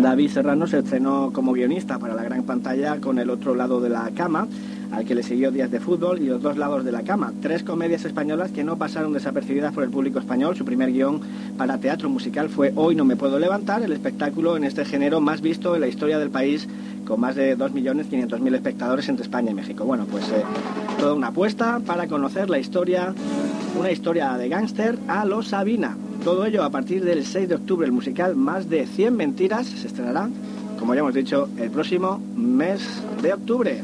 David Serrano se estrenó como guionista para la gran pantalla con El otro lado de la cama, al que le siguió Días de Fútbol y Los dos lados de la cama, tres comedias españolas que no pasaron desapercibidas por el público español. Su primer guion para teatro musical fue Hoy no me puedo levantar, el espectáculo en este género más visto en la historia del país con más de 2.500.000 espectadores entre España y México. Bueno, pues eh, toda una apuesta para conocer la historia, una historia de gángster a los Sabina. Todo ello a partir del 6 de octubre, el musical Más de 100 Mentiras se estrenará, como ya hemos dicho, el próximo mes de octubre.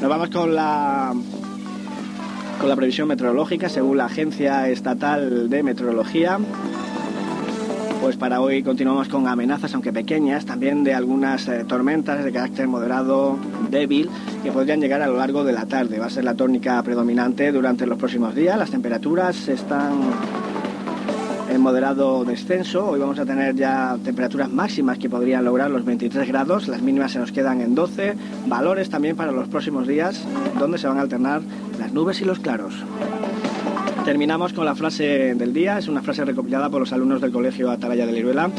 Nos vamos con la con la previsión meteorológica según la Agencia Estatal de Meteorología. Pues para hoy continuamos con amenazas, aunque pequeñas, también de algunas eh, tormentas de carácter moderado, débil, que podrían llegar a lo largo de la tarde. Va a ser la tónica predominante durante los próximos días. Las temperaturas están en moderado descenso. Hoy vamos a tener ya temperaturas máximas que podrían lograr los 23 grados. Las mínimas se nos quedan en 12. Valores también para los próximos días, donde se van a alternar las nubes y los claros. Terminamos con la frase del día, es una frase recopilada por los alumnos del Colegio Atalaya de Liruela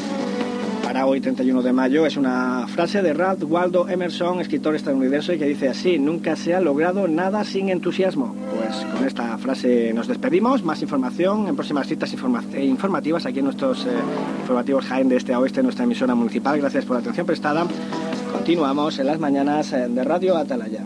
para hoy 31 de mayo. Es una frase de Ralph Waldo Emerson, escritor estadounidense, que dice así, nunca se ha logrado nada sin entusiasmo. Pues con esta frase nos despedimos, más información en próximas citas informativas aquí en nuestros eh, informativos Jaén de este a oeste, nuestra emisora municipal. Gracias por la atención prestada. Continuamos en las mañanas eh, de Radio Atalaya.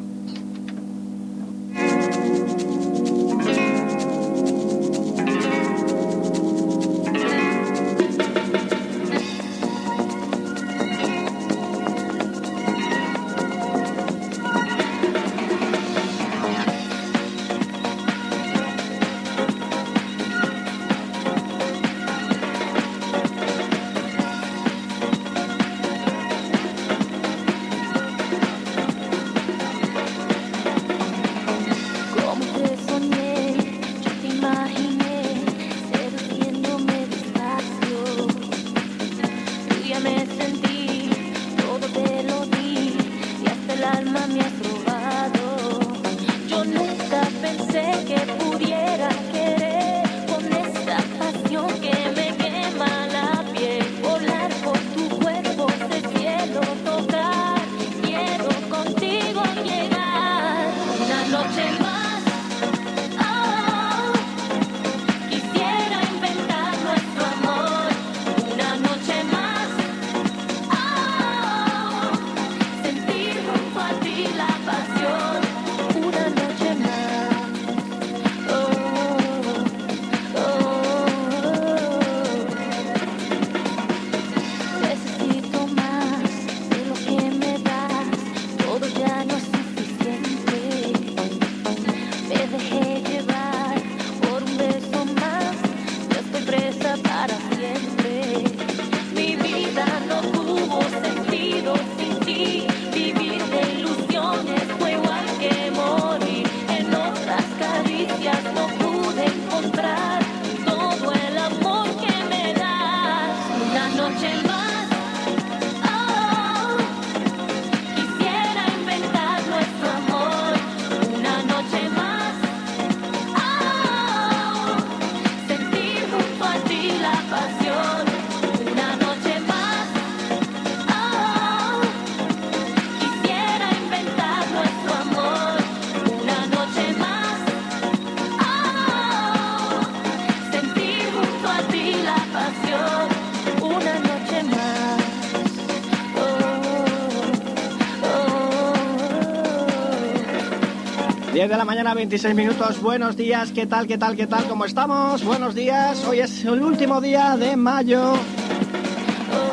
La mañana, 26 minutos. Buenos días, ¿qué tal, qué tal, qué tal? ¿Cómo estamos? Buenos días. Hoy es el último día de mayo.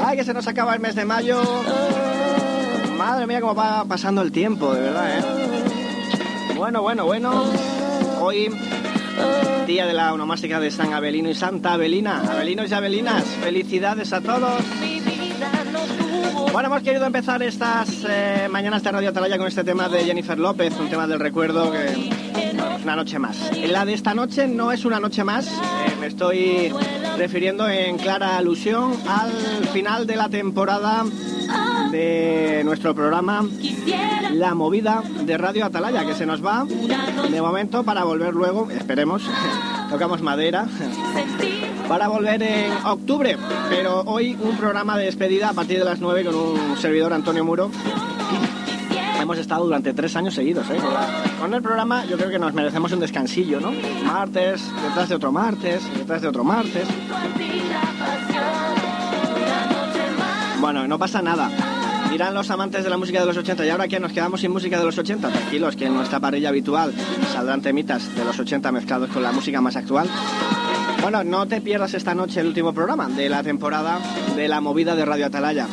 Ay, que se nos acaba el mes de mayo. Madre mía, cómo va pasando el tiempo, de verdad, ¿eh? Bueno, bueno, bueno. Hoy Día de la onomástica de San Abelino y Santa Abelina. Abelinos y Abelinas, felicidades a todos. Bueno, hemos querido empezar estas eh, mañanas de Radio Atalaya con este tema de Jennifer López, un tema del recuerdo que una noche más. La de esta noche no es una noche más, eh, me estoy refiriendo en clara alusión al final de la temporada de nuestro programa La Movida de Radio Atalaya, que se nos va de momento para volver luego, esperemos, tocamos madera, para volver en octubre. Pero hoy un programa de despedida a partir de las 9 con un servidor Antonio Muro. Hemos estado durante tres años seguidos, ¿eh? Con el programa yo creo que nos merecemos un descansillo, ¿no? Martes, detrás de otro martes, detrás de otro martes. Bueno, no pasa nada. Dirán los amantes de la música de los 80, y ahora que nos quedamos sin música de los 80, tranquilos, que en nuestra parrilla habitual saldrán temitas de los 80 mezclados con la música más actual. Bueno, no te pierdas esta noche el último programa de la temporada de la movida de Radio Atalaya.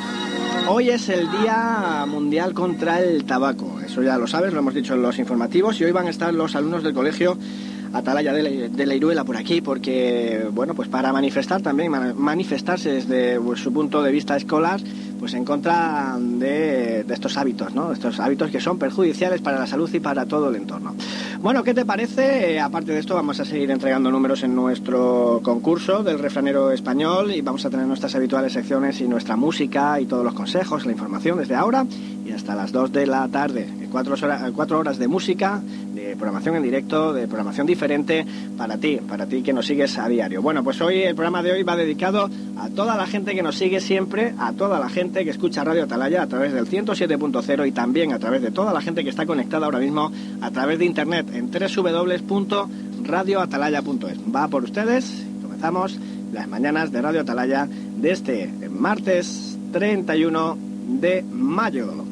Hoy es el Día Mundial contra el Tabaco, eso ya lo sabes, lo hemos dicho en los informativos, y hoy van a estar los alumnos del colegio Atalaya de la Iruela por aquí, porque, bueno, pues para manifestar también, manifestarse desde su punto de vista escolar, pues en contra de, estos hábitos, ¿no? Estos hábitos que son perjudiciales para la salud y para todo el entorno. Bueno, ¿qué te parece? Eh, aparte de esto, vamos a seguir entregando números en nuestro concurso del refranero español y vamos a tener nuestras habituales secciones y nuestra música y todos los consejos, la información desde ahora hasta las 2 de la tarde. Cuatro horas, cuatro horas de música, de programación en directo, de programación diferente para ti, para ti que nos sigues a diario. Bueno, pues hoy el programa de hoy va dedicado a toda la gente que nos sigue siempre, a toda la gente que escucha Radio Atalaya a través del 107.0 y también a través de toda la gente que está conectada ahora mismo a través de internet en www.radioatalaya.es. Va por ustedes, comenzamos las mañanas de Radio Atalaya de este martes 31 de mayo.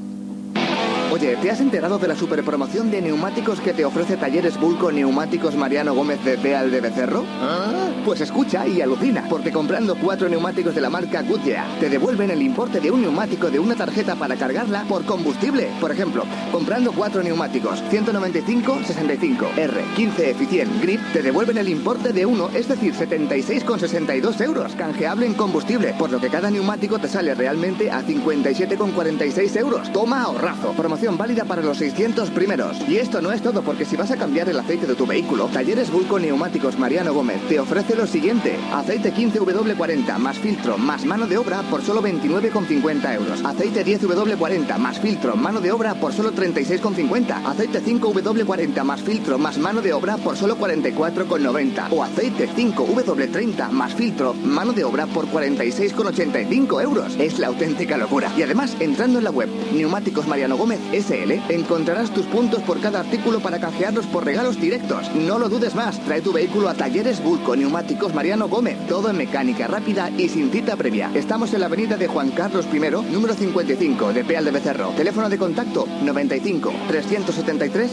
Oye, ¿te has enterado de la super promoción de neumáticos que te ofrece Talleres Bulco Neumáticos Mariano Gómez de Peal de Becerro? ¿Ah? Pues escucha y alucina, porque comprando cuatro neumáticos de la marca Goodyear, te devuelven el importe de un neumático de una tarjeta para cargarla por combustible. Por ejemplo, comprando cuatro neumáticos 195-65 R 15 Eficient Grip, te devuelven el importe de uno, es decir, 76,62 euros, canjeable en combustible, por lo que cada neumático te sale realmente a 57,46 euros. Toma ahorrazo. Promoción válida para los 600 primeros. Y esto no es todo, porque si vas a cambiar el aceite de tu vehículo, Talleres Bulco Neumáticos Mariano Gómez te ofrece lo siguiente. Aceite 15W40 más filtro más mano de obra por solo 29,50 euros. Aceite 10W40 más filtro, mano de obra por solo 36,50. Aceite 5W40 más filtro más mano de obra por solo 44,90. O aceite 5W30 más filtro, mano de obra por 46,85 euros. Es la auténtica locura. Y además, entrando en la web Neumáticos Mariano Gómez SL encontrarás tus puntos por cada artículo para canjearlos por regalos directos. No lo dudes más, trae tu vehículo a Talleres Bulco Neumáticos Mariano Gómez. Todo en mecánica rápida y sin cita previa. Estamos en la avenida de Juan Carlos I, número 55, de Peal de Becerro. Teléfono de contacto 95 373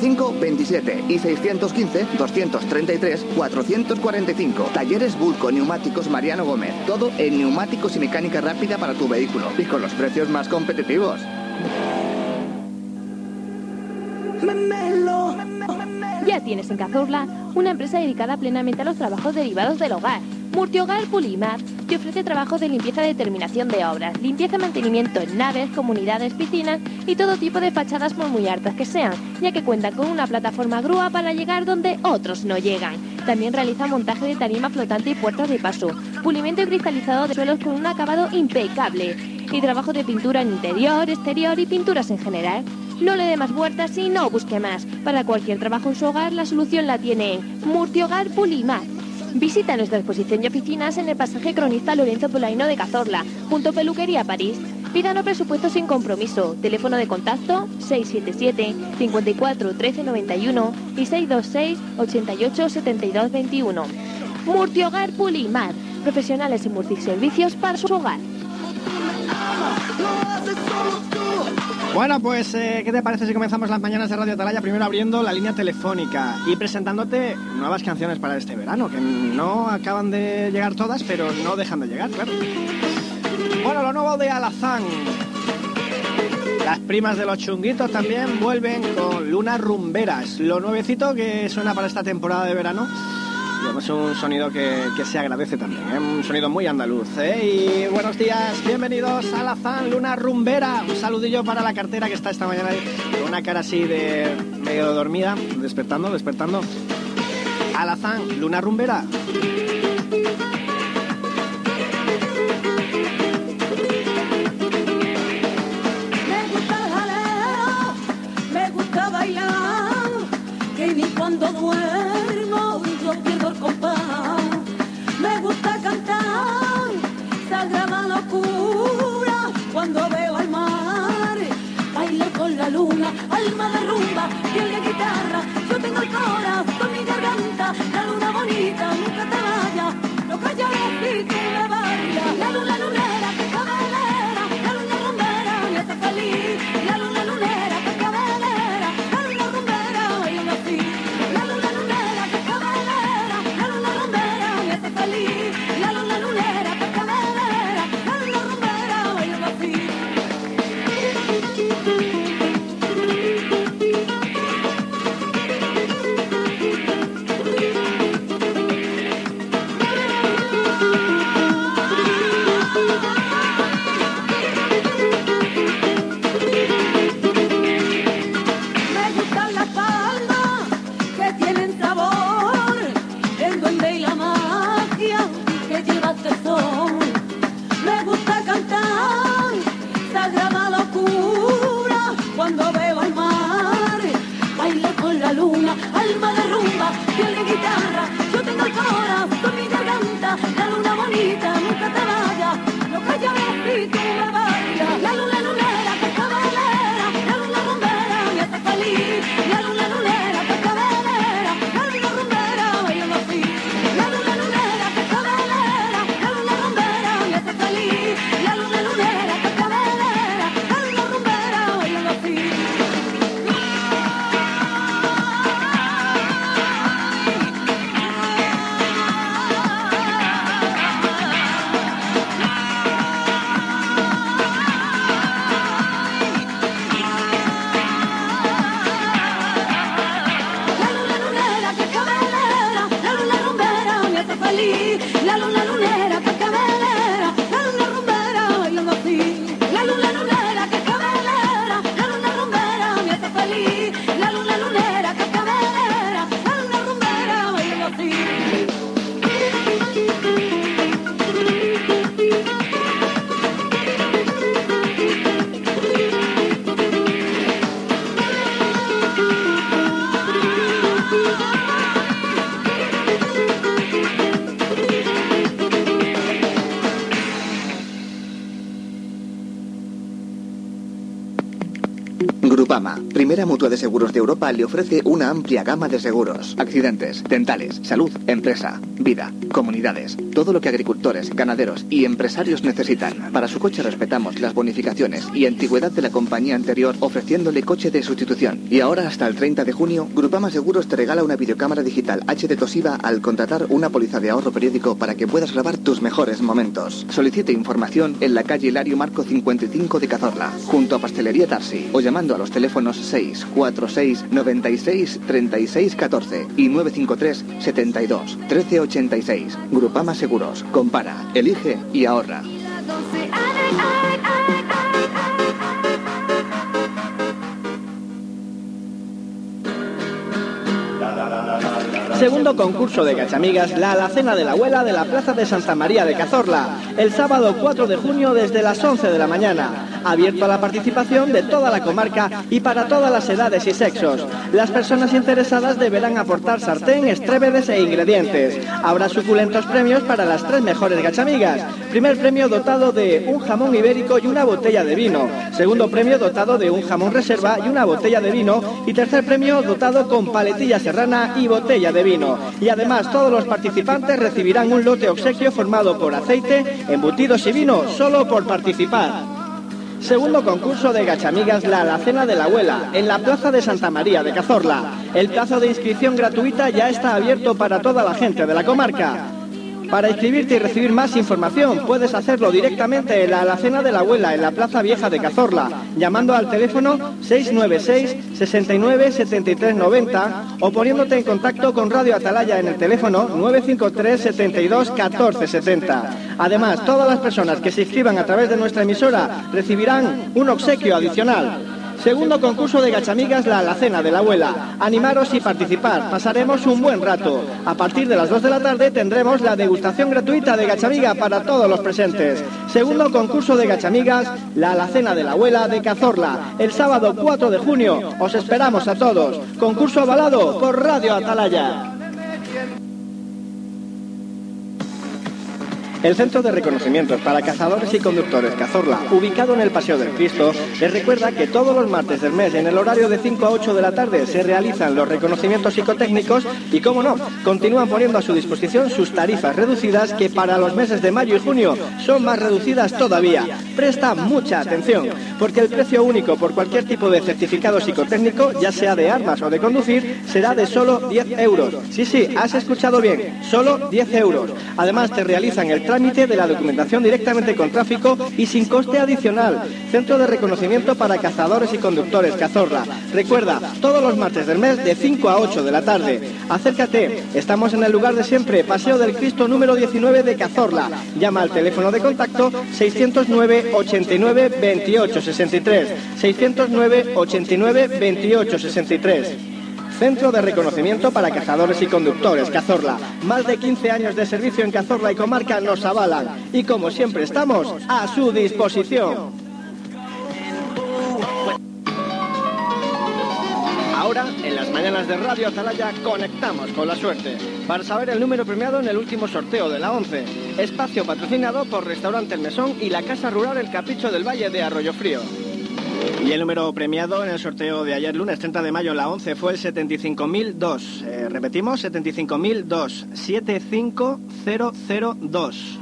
05 27 y 615 233 445. Talleres Bulco Neumáticos Mariano Gómez. Todo en neumáticos y mecánica rápida para tu vehículo y con los precios más competitivos. Ya tienes en Cazorla una empresa dedicada plenamente a los trabajos derivados del hogar. Murtiogar Pulimar te ofrece trabajos de limpieza y determinación de obras, limpieza y mantenimiento en naves, comunidades, piscinas y todo tipo de fachadas por muy altas que sean, ya que cuentan con una plataforma grúa para llegar donde otros no llegan. También realiza montaje de tarima flotante y puertas de paso, pulimento y cristalizado de suelos con un acabado impecable y trabajo de pintura en interior, exterior y pinturas en general. No le dé más vueltas y no busque más. Para cualquier trabajo en su hogar, la solución la tiene en Murtiogar Pulimar. Visita nuestra exposición y oficinas en el pasaje cronista Lorenzo Polaino de Cazorla, junto a Peluquería París. Pídanos presupuesto sin compromiso. Teléfono de contacto 677 54 13 91 y 626 88 72 21. Murtiogar Pulimar. Profesionales en multiservicios para su hogar. Bueno, pues, eh, ¿qué te parece si comenzamos las mañanas de Radio Atalaya? Primero abriendo la línea telefónica y presentándote nuevas canciones para este verano, que no acaban de llegar todas, pero no dejan de llegar, claro. Bueno, lo nuevo de Alazán. Las primas de los chunguitos también vuelven con lunas rumberas. Lo nuevecito que suena para esta temporada de verano. Es un sonido que, se agradece también, ¿eh? un sonido muy andaluz. ¿eh? Y buenos días, bienvenidos a la fan Luna Rumbera. Un saludillo para la cartera que está esta mañana con una cara así de medio dormida, despertando, despertando. Alazán, Luna Rumbera. cuando duermo alma de rumba, piel de guitarra. Yo tengo el corazón, mutua de seguros de Europa le ofrece una amplia gama de seguros. Accidentes, dentales, salud, empresa, vida, comunidades. Todo lo que agricultores, ganaderos y empresarios necesitan. Para su coche respetamos las bonificaciones y antigüedad de la compañía anterior ofreciéndole coche de sustitución. Y ahora hasta el 30 de junio, Grupama Seguros te regala una videocámara digital HD Toshiba al contratar una póliza de ahorro periódico para que puedas grabar tus mejores momentos. Solicite información en la calle Hilario Marco 55 de Cazorla, junto a Pastelería Tarsi, o llamando a los teléfonos 646 96 36 14 y 953 72 13 86. Grupama Seguros. Compara, elige y ahorra. Segundo concurso de Cachamigas, la alacena de la abuela de la Plaza de Santa María de Cazorla, el sábado 4 de junio desde las 11 de la mañana. Abierto a la participación de toda la comarca y para todas las edades y sexos. Las personas interesadas deberán aportar sartén, estrébedes e ingredientes. Habrá suculentos premios para las tres mejores gachamigas. Primer premio dotado de un jamón ibérico y una botella de vino. Segundo premio dotado de un jamón reserva y una botella de vino. Y tercer premio dotado con paletilla serrana y botella de vino. Y además todos los participantes recibirán un lote obsequio formado por aceite, embutidos y vino, solo por participar. Segundo concurso de Gachamigas La Alacena de la Abuela, en la Plaza de Santa María de Cazorla. El plazo de inscripción gratuita ya está abierto para toda la gente de la comarca. Para inscribirte y recibir más información puedes hacerlo directamente en la alacena de la abuela en la Plaza Vieja de Cazorla, llamando al teléfono 696 69 73 90 o poniéndote en contacto con Radio Atalaya en el teléfono 953 72 14 70. Además, todas las personas que se inscriban a través de nuestra emisora recibirán un obsequio adicional. Segundo concurso de Gachamigas, la alacena de la abuela. Animaros y participar, pasaremos un buen rato. A partir de las 2 de la tarde tendremos la degustación gratuita de Gachamiga para todos los presentes. Segundo concurso de Gachamigas, la alacena de la abuela de Cazorla. El sábado 4 de junio, os esperamos a todos. Concurso avalado por Radio Atalaya. El Centro de Reconocimientos para Cazadores y Conductores Cazorla, ubicado en el Paseo del Cristo, les recuerda que todos los martes del mes, en el horario de 5 a 8 de la tarde, se realizan los reconocimientos psicotécnicos y, como no, continúan poniendo a su disposición sus tarifas reducidas que para los meses de mayo y junio son más reducidas todavía. Presta mucha atención, porque el precio único por cualquier tipo de certificado psicotécnico, ya sea de armas o de conducir, será de solo 10 euros. Sí, sí, has escuchado bien, solo 10 euros. Además, te realizan el trámite de la documentación directamente con tráfico y sin coste adicional. Centro de reconocimiento para cazadores y conductores, Cazorla. Recuerda, todos los martes del mes de 5 a 8 de la tarde. Acércate, estamos en el lugar de siempre, Paseo del Cristo número 19 de Cazorla. Llama al teléfono de contacto 609 89 28 63. 609 89 28 63. Centro de Reconocimiento para Cazadores y Conductores, Cazorla. Más de 15 años de servicio en Cazorla y comarca nos avalan. Y como siempre estamos a su disposición. Ahora, en las mañanas de Radio Atalaya, conectamos con la suerte para saber el número premiado en el último sorteo de la 11. Espacio patrocinado por Restaurante El Mesón y la Casa Rural El Capricho del Valle de Arroyo Frío. Y el número premiado en el sorteo de ayer lunes 30 de mayo, la 11, fue el 75.002. Eh, repetimos, 75.002. 75002.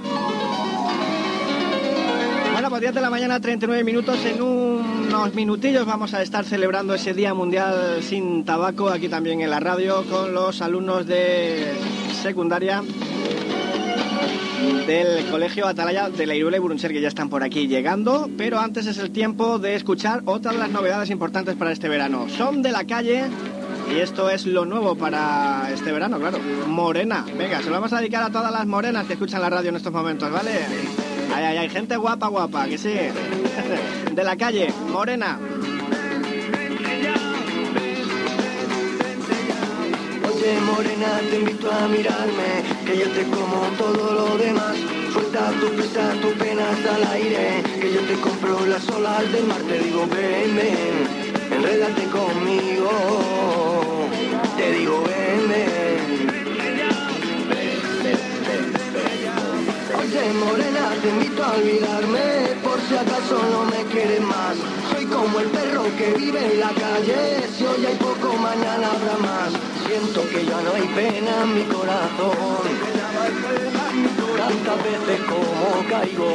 Bueno, pues 10 de la mañana, 39 minutos. En unos minutillos vamos a estar celebrando ese Día Mundial sin Tabaco aquí también en la radio con los alumnos de secundaria del Colegio Atalaya de la Irula y Buruncher que ya están por aquí llegando, pero antes es el tiempo de escuchar otras de las novedades importantes para este verano. Son de la calle y esto es lo nuevo para este verano, claro. Morena. Venga, se lo vamos a dedicar a todas las morenas que escuchan la radio en estos momentos, ¿vale? Ay, gente guapa, guapa, que sí. De la calle, Morena. Morena, te invito a mirarme, que yo te como todo lo demás. Suelta tu prisa, tus penas al aire, que yo te compro las olas del mar. Te digo, ven, ven, conmigo. Te digo, ven, ven. Oye morena, te invito a olvidarme, por si acaso no me quieres más. Soy como el perro que vive en la calle, si hoy hay poco, mañana habrá más. Siento que ya no hay pena en mi corazón. Tantas veces como caigo,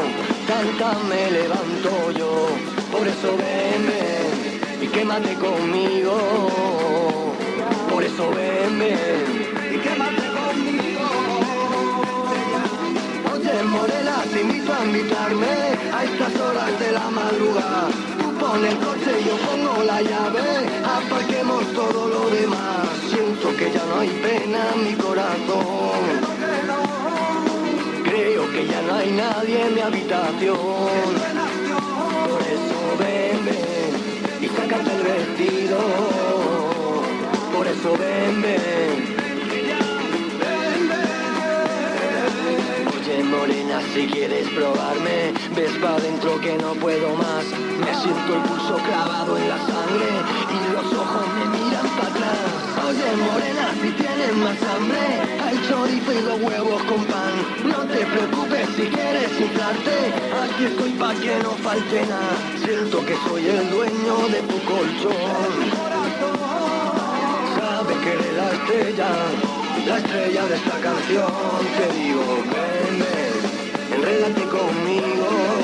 tantas me levanto yo. Por eso ven, ven y quémate conmigo. Por eso ven, ven y quémate conmigo. Oye, Morena, te invito a invitarme a estas horas de la madrugada. Tú pones el coche yo pongo la llave, aparquemos todo lo demás. Siento que ya no hay pena en mi corazón. Creo que ya no hay nadie en mi habitación. Por eso ven, ven y sácate el vestido. Por eso ven, ven. Morena, si quieres probarme, ves pa' dentro que no puedo más. Me siento el pulso clavado en la sangre y los ojos me miran para. Oye morena, si tienes más hambre, hay chorizo y dos huevos con pan. No te preocupes si quieres inflarte, aquí estoy pa' que no falte nada. Siento que soy el dueño de tu colchón. Sabes que eres la estrella, la estrella de esta canción. Te digo, ven, ven, enrédate conmigo.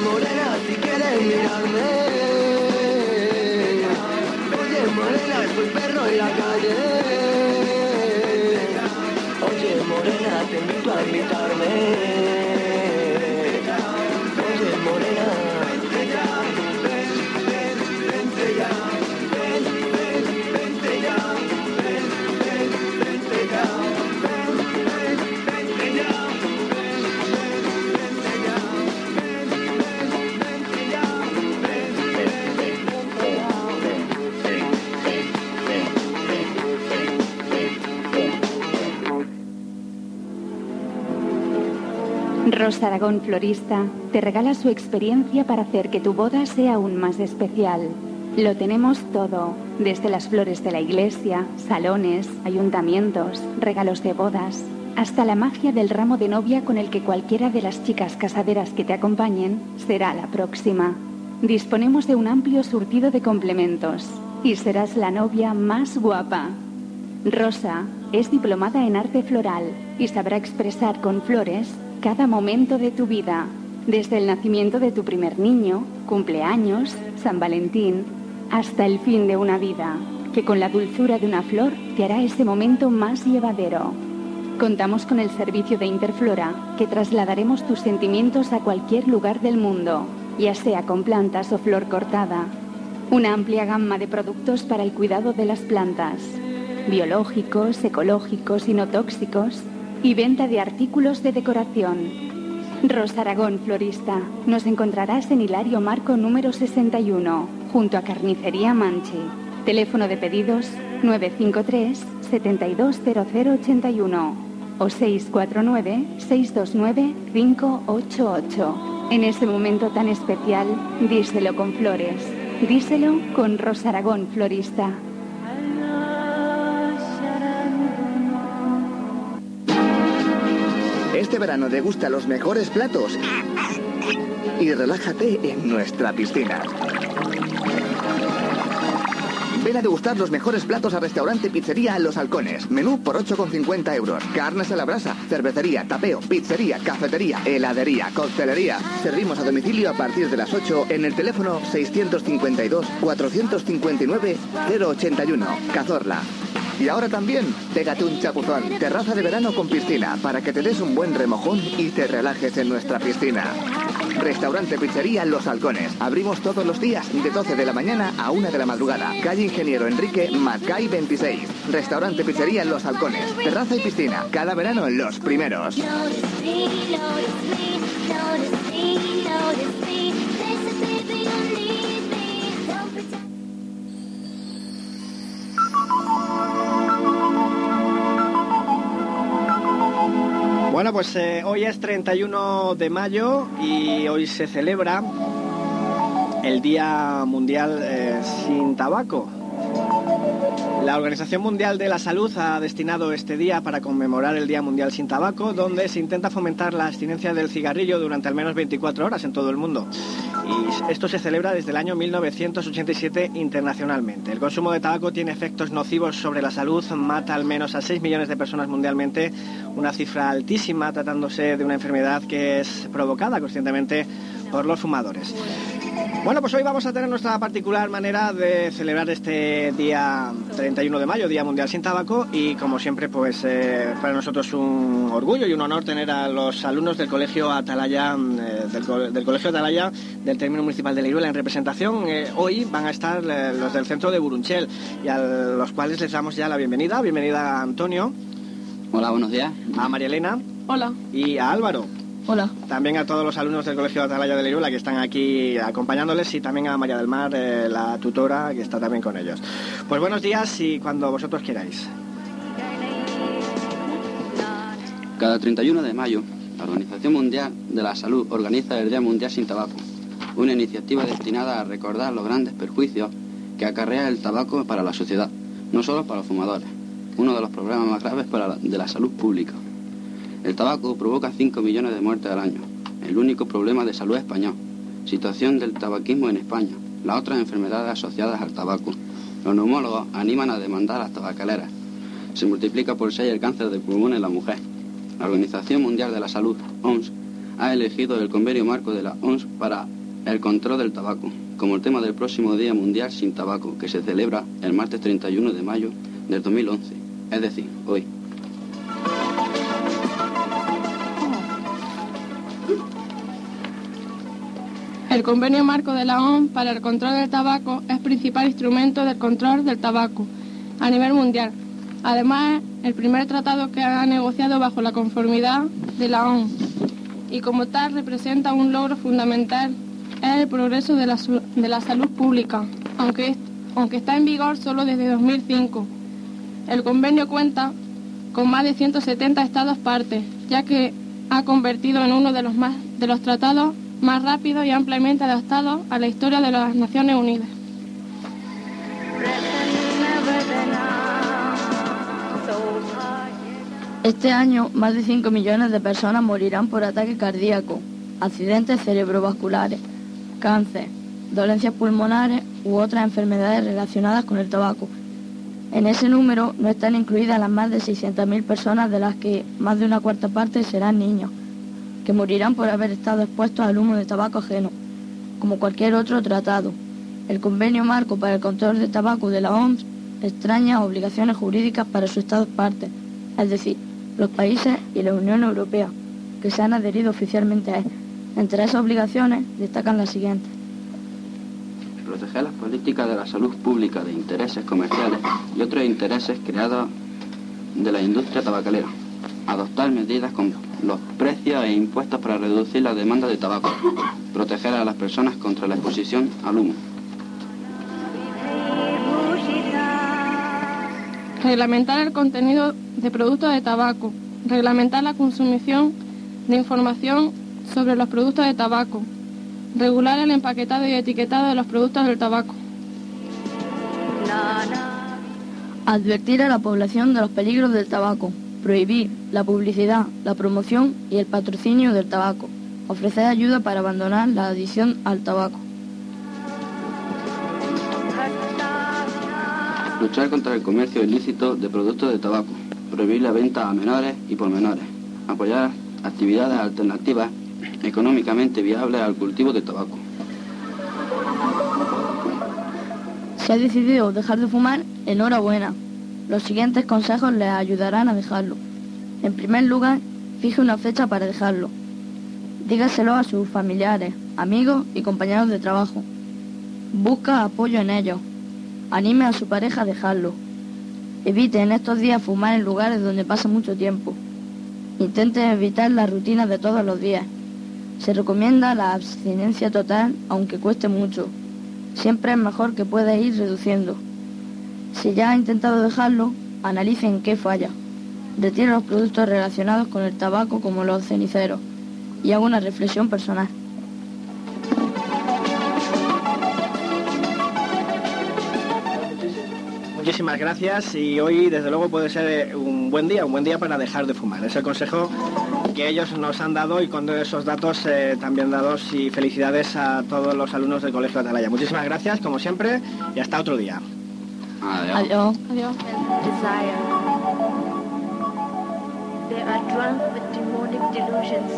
Morena, si quieres mirarme. Oye, morena, soy perro en la calle. Oye, morena, te invito a invitarme. Aragón Florista te regala su experiencia para hacer que tu boda sea aún más especial. Lo tenemos todo, desde las flores de la iglesia, salones, ayuntamientos, regalos de bodas, hasta la magia del ramo de novia con el que cualquiera de las chicas casaderas que te acompañen será la próxima. Disponemos de un amplio surtido de complementos y serás la novia más guapa. Rosa es diplomada en arte floral y sabrá expresar con flores cada momento de tu vida, desde el nacimiento de tu primer niño, cumpleaños, San Valentín, hasta el fin de una vida, que con la dulzura de una flor te hará ese momento más llevadero. Contamos con el servicio de Interflora, que trasladaremos tus sentimientos a cualquier lugar del mundo, ya sea con plantas o flor cortada. Una amplia gama de productos para el cuidado de las plantas, biológicos, ecológicos y no tóxicos, y venta de artículos de decoración. Rosa Aragón Florista. Nos encontrarás en Hilario Marco número 61, junto a Carnicería Manche. Teléfono de pedidos 953 720081 o 649 629 588. En este momento tan especial, díselo con flores. Díselo con Rosa Aragón Florista. Este verano degusta los mejores platos y relájate en nuestra piscina. Ven a degustar los mejores platos a restaurante Pizzería Los Halcones. Menú por 8,50 euros. Carnes a la brasa, cervecería, tapeo, pizzería, cafetería, heladería, coctelería. Servimos a domicilio a partir de las 8 en el teléfono 652-459-081. Cazorla. Y ahora también, pégate un chapuzón. Terraza de verano con piscina para que te des un buen remojón y te relajes en nuestra piscina. Restaurante Pizzería Los Halcones. Abrimos todos los días de 12 de la mañana a 1 de la madrugada. Calle Ingeniero Enrique Macay 26. Restaurante Pizzería Los Halcones. Terraza y piscina. Cada verano los primeros. Bueno, pues eh, hoy es 31 de mayo y hoy se celebra el Día Mundial eh, sin Tabaco. La Organización Mundial de la Salud ha destinado este día para conmemorar el Día Mundial sin Tabaco, donde se intenta fomentar la abstinencia del cigarrillo durante al menos 24 horas en todo el mundo. Y esto se celebra desde el año 1987 internacionalmente. El consumo de tabaco tiene efectos nocivos sobre la salud, mata al menos a 6 millones de personas mundialmente, una cifra altísima tratándose de una enfermedad que es provocada conscientemente por los fumadores. Bueno, pues hoy vamos a tener nuestra particular manera de celebrar este día 31 de mayo, Día Mundial sin Tabaco, y como siempre, pues eh, para nosotros un orgullo y un honor tener a los alumnos del Colegio Atalaya, eh, del, co- del Colegio Atalaya del Término Municipal de Leiruela en representación. Eh, hoy van a estar eh, los del centro de Burunchel y a los cuales les damos ya la bienvenida. Bienvenida a Antonio, Hola, buenos días. a María Elena Hola. y a Álvaro. Hola. También a todos los alumnos del Colegio Atalaya de Leiruela que están aquí acompañándoles y también a María del Mar, eh, la tutora, que está también con ellos. Pues buenos días y cuando vosotros queráis. Cada 31 de mayo, la Organización Mundial de la Salud organiza el Día Mundial sin Tabaco, una iniciativa destinada a recordar los grandes perjuicios que acarrea el tabaco para la sociedad, no solo para los fumadores, uno de los problemas más graves para la- de la salud pública. El tabaco provoca 5 millones de muertes al año, el único problema de salud español, situación del tabaquismo en España, las otras enfermedades asociadas al tabaco. Los neumólogos animan a demandar a las tabacaleras. Se multiplica por 6 el cáncer de pulmón en la mujer. La Organización Mundial de la Salud, OMS, ha elegido el convenio marco de la OMS para el control del tabaco como el tema del próximo Día Mundial sin Tabaco, que se celebra el martes 31 de mayo del 2011, es decir, hoy. El convenio marco de la OMS para el control del tabaco es principal instrumento del control del tabaco a nivel mundial. Además, el primer tratado que ha negociado bajo la conformidad de la OMS y como tal representa un logro fundamental es el progreso de la, de la salud pública, aunque, aunque está en vigor solo desde 2005. El convenio cuenta con más de 170 estados partes, ya que ha convertido en uno de los, más, de los tratados más rápidos y ampliamente adaptados a la historia de las Naciones Unidas. Este año, más de 5 millones de personas morirán por ataque cardíaco, accidentes cerebrovasculares, cáncer, dolencias pulmonares u otras enfermedades relacionadas con el tabaco. En ese número no están incluidas las más de 600.000 personas de las que más de una cuarta parte serán niños, que morirán por haber estado expuestos al humo de tabaco ajeno, como cualquier otro tratado. El convenio marco para el control del tabaco de la OMS extraña obligaciones jurídicas para sus estados partes, es decir, los países y la Unión Europea, que se han adherido oficialmente a él. Entre esas obligaciones destacan las siguientes. proteger las políticas de la salud pública de intereses comerciales y otros intereses creados de la industria tabacalera, adoptar medidas con los precios e impuestos para reducir la demanda de tabaco, proteger a las personas contra la exposición al humo. Reglamentar el contenido de productos de tabaco. Reglamentar la consumición de información sobre los productos de tabaco. Regular el empaquetado y etiquetado de los productos del tabaco. Advertir a la población de los peligros del tabaco. Prohibir la publicidad, la promoción y el patrocinio del tabaco. Ofrecer ayuda para abandonar la adicción al tabaco. Luchar contra el comercio ilícito de productos de tabaco. Prohibir la venta a menores y por menores. Apoyar actividades alternativas económicamente viables al cultivo de tabaco. Si ha decidido dejar de fumar, enhorabuena. Los siguientes consejos les ayudarán a dejarlo. En primer lugar, fije una fecha para dejarlo. Dígaselo a sus familiares, amigos y compañeros de trabajo. Busca apoyo en ellos. Anime a su pareja a dejarlo. Evite en estos días fumar en lugares donde pasa mucho tiempo. Intente evitar la rutina de todos los días. Se recomienda la abstinencia total, aunque cueste mucho. Siempre es mejor que pueda ir reduciendo. Si ya ha intentado dejarlo, analice en qué falla. Retire los productos relacionados con el tabaco como los ceniceros y haga una reflexión personal. Muchísimas gracias y hoy desde luego puede ser un buen día, un buen día para dejar de fumar. Es el consejo que ellos nos han dado y con esos datos eh, también dados y felicidades a todos los alumnos del Colegio Atalaya. Muchísimas gracias como siempre y hasta otro día. Adiós. Adiós. desire. They are drunk with demonic delusions.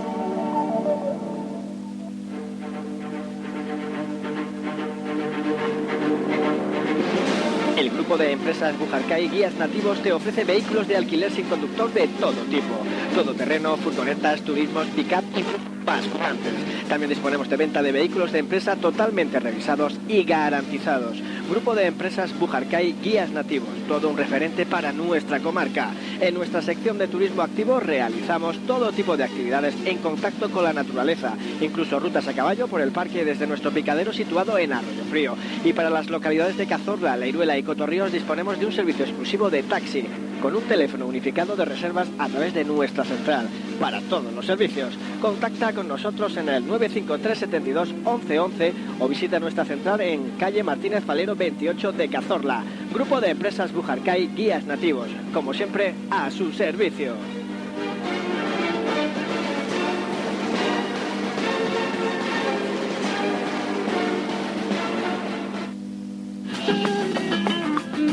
El grupo de empresas Bujarcay Guías Nativos te ofrece vehículos de alquiler sin conductor de todo tipo. Todoterreno, furgonetas, turismos, pick-up y grandes. También disponemos de venta de vehículos de empresa totalmente revisados y garantizados. Grupo de empresas Bujarcay Guías Nativos, todo un referente para nuestra comarca. En nuestra sección de turismo activo realizamos todo tipo de actividades en contacto con la naturaleza, incluso rutas a caballo por el parque desde nuestro picadero situado en Arroyo Frío. Y para las localidades de Cazorla, La Iruela y Cotorríos disponemos de un servicio exclusivo de taxi, con un teléfono unificado de reservas a través de nuestra central. Para todos los servicios, contacta con nosotros en el 953 72 1111 o visita nuestra central en calle Martínez Valero 28 de Cazorla. Grupo de empresas Bujarcay Guías Nativos, como siempre, a su servicio.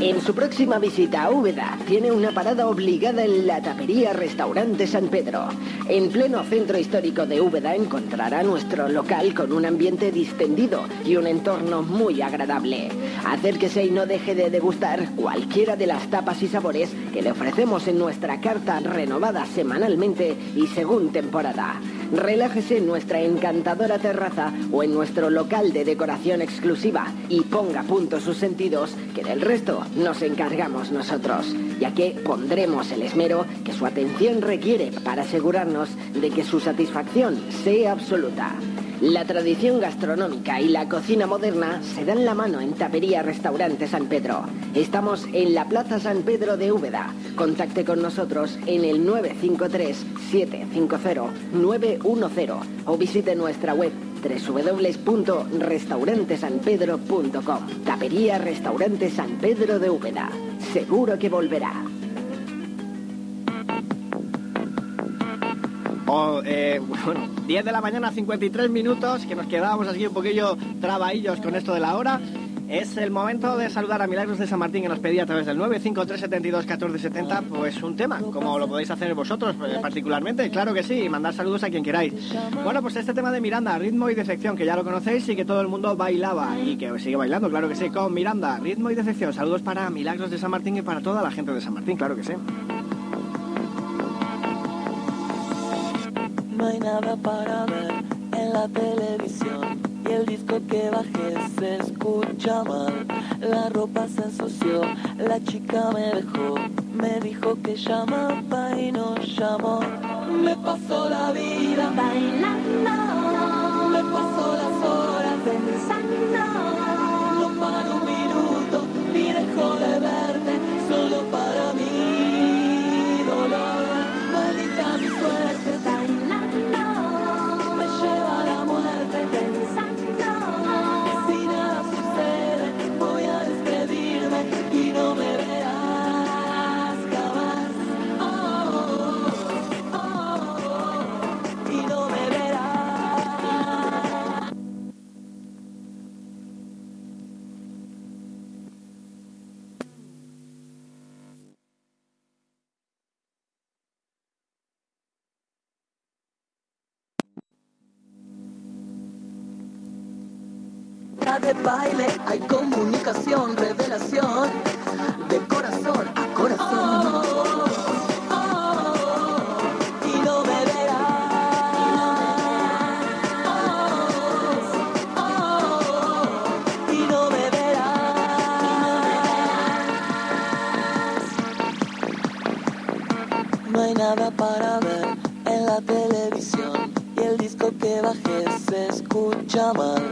En su próxima visita a Úbeda, tiene una parada obligada en la tapería Restaurante San Pedro. En pleno centro histórico de Úbeda encontrará nuestro local con un ambiente distendido y un entorno muy agradable. Acérquese y no deje de degustar cualquiera de las tapas y sabores que le ofrecemos en nuestra carta renovada semanalmente y según temporada. Relájese en nuestra encantadora terraza o en nuestro local de decoración exclusiva y ponga a punto sus sentidos que del resto nos encargamos nosotros, ya que pondremos el esmero que su atención requiere para asegurarnos de que su satisfacción sea absoluta. La tradición gastronómica y la cocina moderna se dan la mano en Tapería Restaurante San Pedro. Estamos en la Plaza San Pedro de Úbeda. Contacte con nosotros en el 953-750-910 o visite nuestra web www.restaurantesanpedro.com. Tapería Restaurante San Pedro de Úbeda. Seguro que volverá. Oh, eh, bueno, 10 de la mañana, 53 minutos, que nos quedábamos así un poquillo trabadillos con esto de la hora. Es el momento de saludar a Milagros de San Martín que nos pedía a través del 953721470 pues un tema, como lo podéis hacer vosotros eh, particularmente, claro que sí, y mandar saludos a quien queráis. Bueno, pues este tema de Miranda, ritmo y defección, que ya lo conocéis y que todo el mundo bailaba y que sigue bailando, claro que sí, con Miranda, ritmo y defección. Saludos para Milagros de San Martín y para toda la gente de San Martín, claro que sí. No hay nada para ver en la televisión y el disco que bajé se escucha mal. La ropa se ensució, la chica me dejó, me dijo que llamaba y no llamó. Me pasó la vida bailando, me pasó las horas pensando. No para un minuto ni dejo de verte de baile hay comunicación, revelación de corazón a corazón. Y no me verás. Y no me verás. No hay nada para ver en la televisión y el disco que bajé se escucha mal.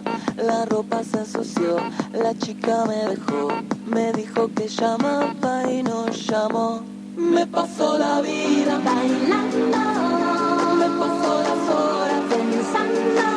La ropa se ensució, la chica me dejó, me dijo que llamaba y no llamó. Me pasó la vida bailando, me pasó las horas pensando.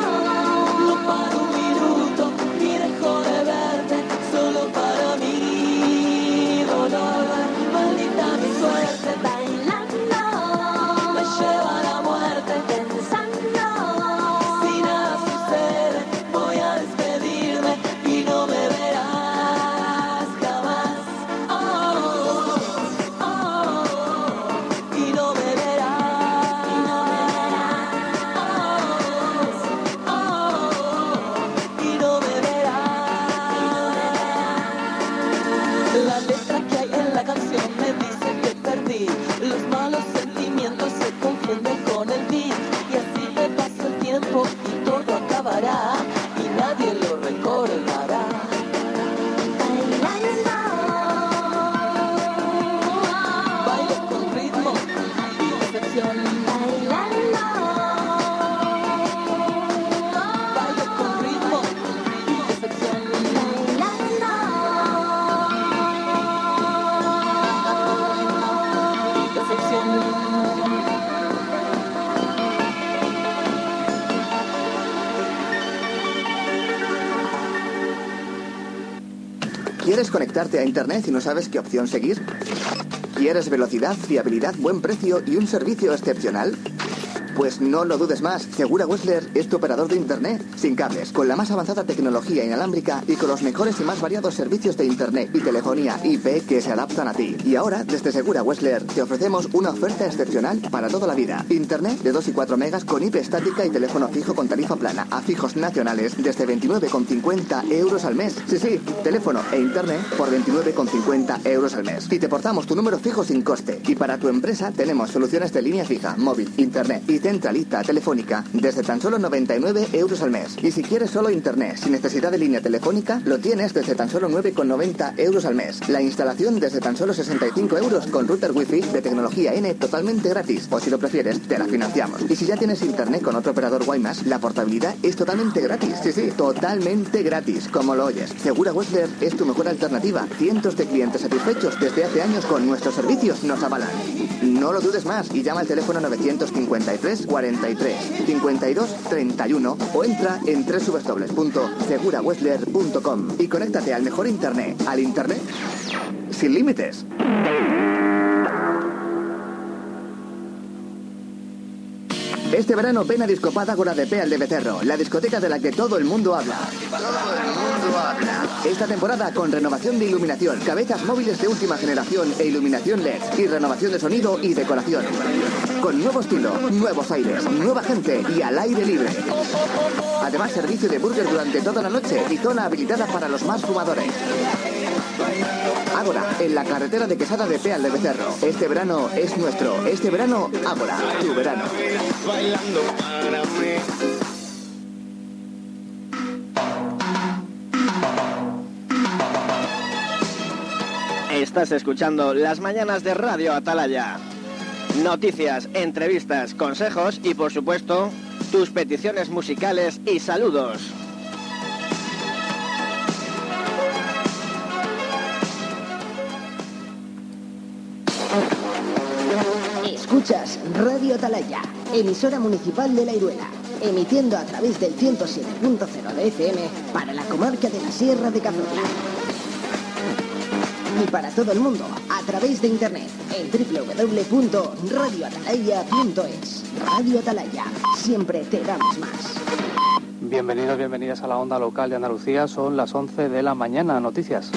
¿Quieres conectarte a Internet y no sabes qué opción seguir? ¿Quieres velocidad, fiabilidad, buen precio y un servicio excepcional? Pues no lo dudes más. Segura Wessler es tu operador de Internet, sin cables, con la más avanzada tecnología inalámbrica y con los mejores y más variados servicios de Internet y telefonía IP que se adaptan a ti. Y ahora, desde Segura Wessler, te ofrecemos una oferta excepcional para toda la vida. Internet de 2 y 4 megas con IP estática y teléfono fijo con tarifa plana a fijos nacionales desde 29,50 euros al mes. Sí, sí, teléfono e Internet por 29,50 euros al mes. Y te portamos tu número fijo sin coste. Y para tu empresa tenemos soluciones de línea fija, móvil, Internet y centralita telefónica desde tan solo 99 euros al mes. Y si quieres solo Internet sin necesidad de línea telefónica, lo tienes desde tan solo 9,90 euros al mes. La instalación desde tan solo 65 euros con router wifi de tecnología N totalmente gratis. O si lo prefieres, te la financiamos. Y si ya tienes Internet con otro operador Guaymas, la portabilidad es totalmente gratis. Sí, sí, totalmente gratis, como lo oyes. Segura Westler es tu mejor alternativa. Cientos de clientes satisfechos desde hace años con nuestros servicios nos avalan. No lo dudes más y llama al teléfono 953 43 52 31 o entra en www.segurawestler.com y conéctate al mejor internet, al internet sin límites. Este verano ven a Discopada Ágora de Peal de Becerro, la discoteca de la que todo el mundo habla. Todo el mundo habla. Esta temporada con renovación de iluminación, cabezas móviles de última generación e iluminación LED y renovación de sonido y decoración. Con nuevo estilo, nuevos aires, nueva gente y al aire libre. Además, servicio de burger durante toda la noche y zona habilitada para los más fumadores. Ágora, en la carretera de Quesada de Peal de Becerro. Este verano es nuestro. Este verano, Ágora, tu verano. bailando para mí. Estás escuchando las mañanas de Radio Atalaya. Noticias, entrevistas, consejos y por supuesto tus peticiones musicales y saludos. Escuchas Radio Atalaya, emisora municipal de La Iruela, emitiendo a través del 107.0 de FM para la comarca de la Sierra de Cazorla. Y para todo el mundo, a través de internet, en www.radioatalaya.es. Radio Atalaya, siempre te damos más. Bienvenidos, bienvenidas a la onda local de Andalucía. Son las 11 de la mañana. Noticias.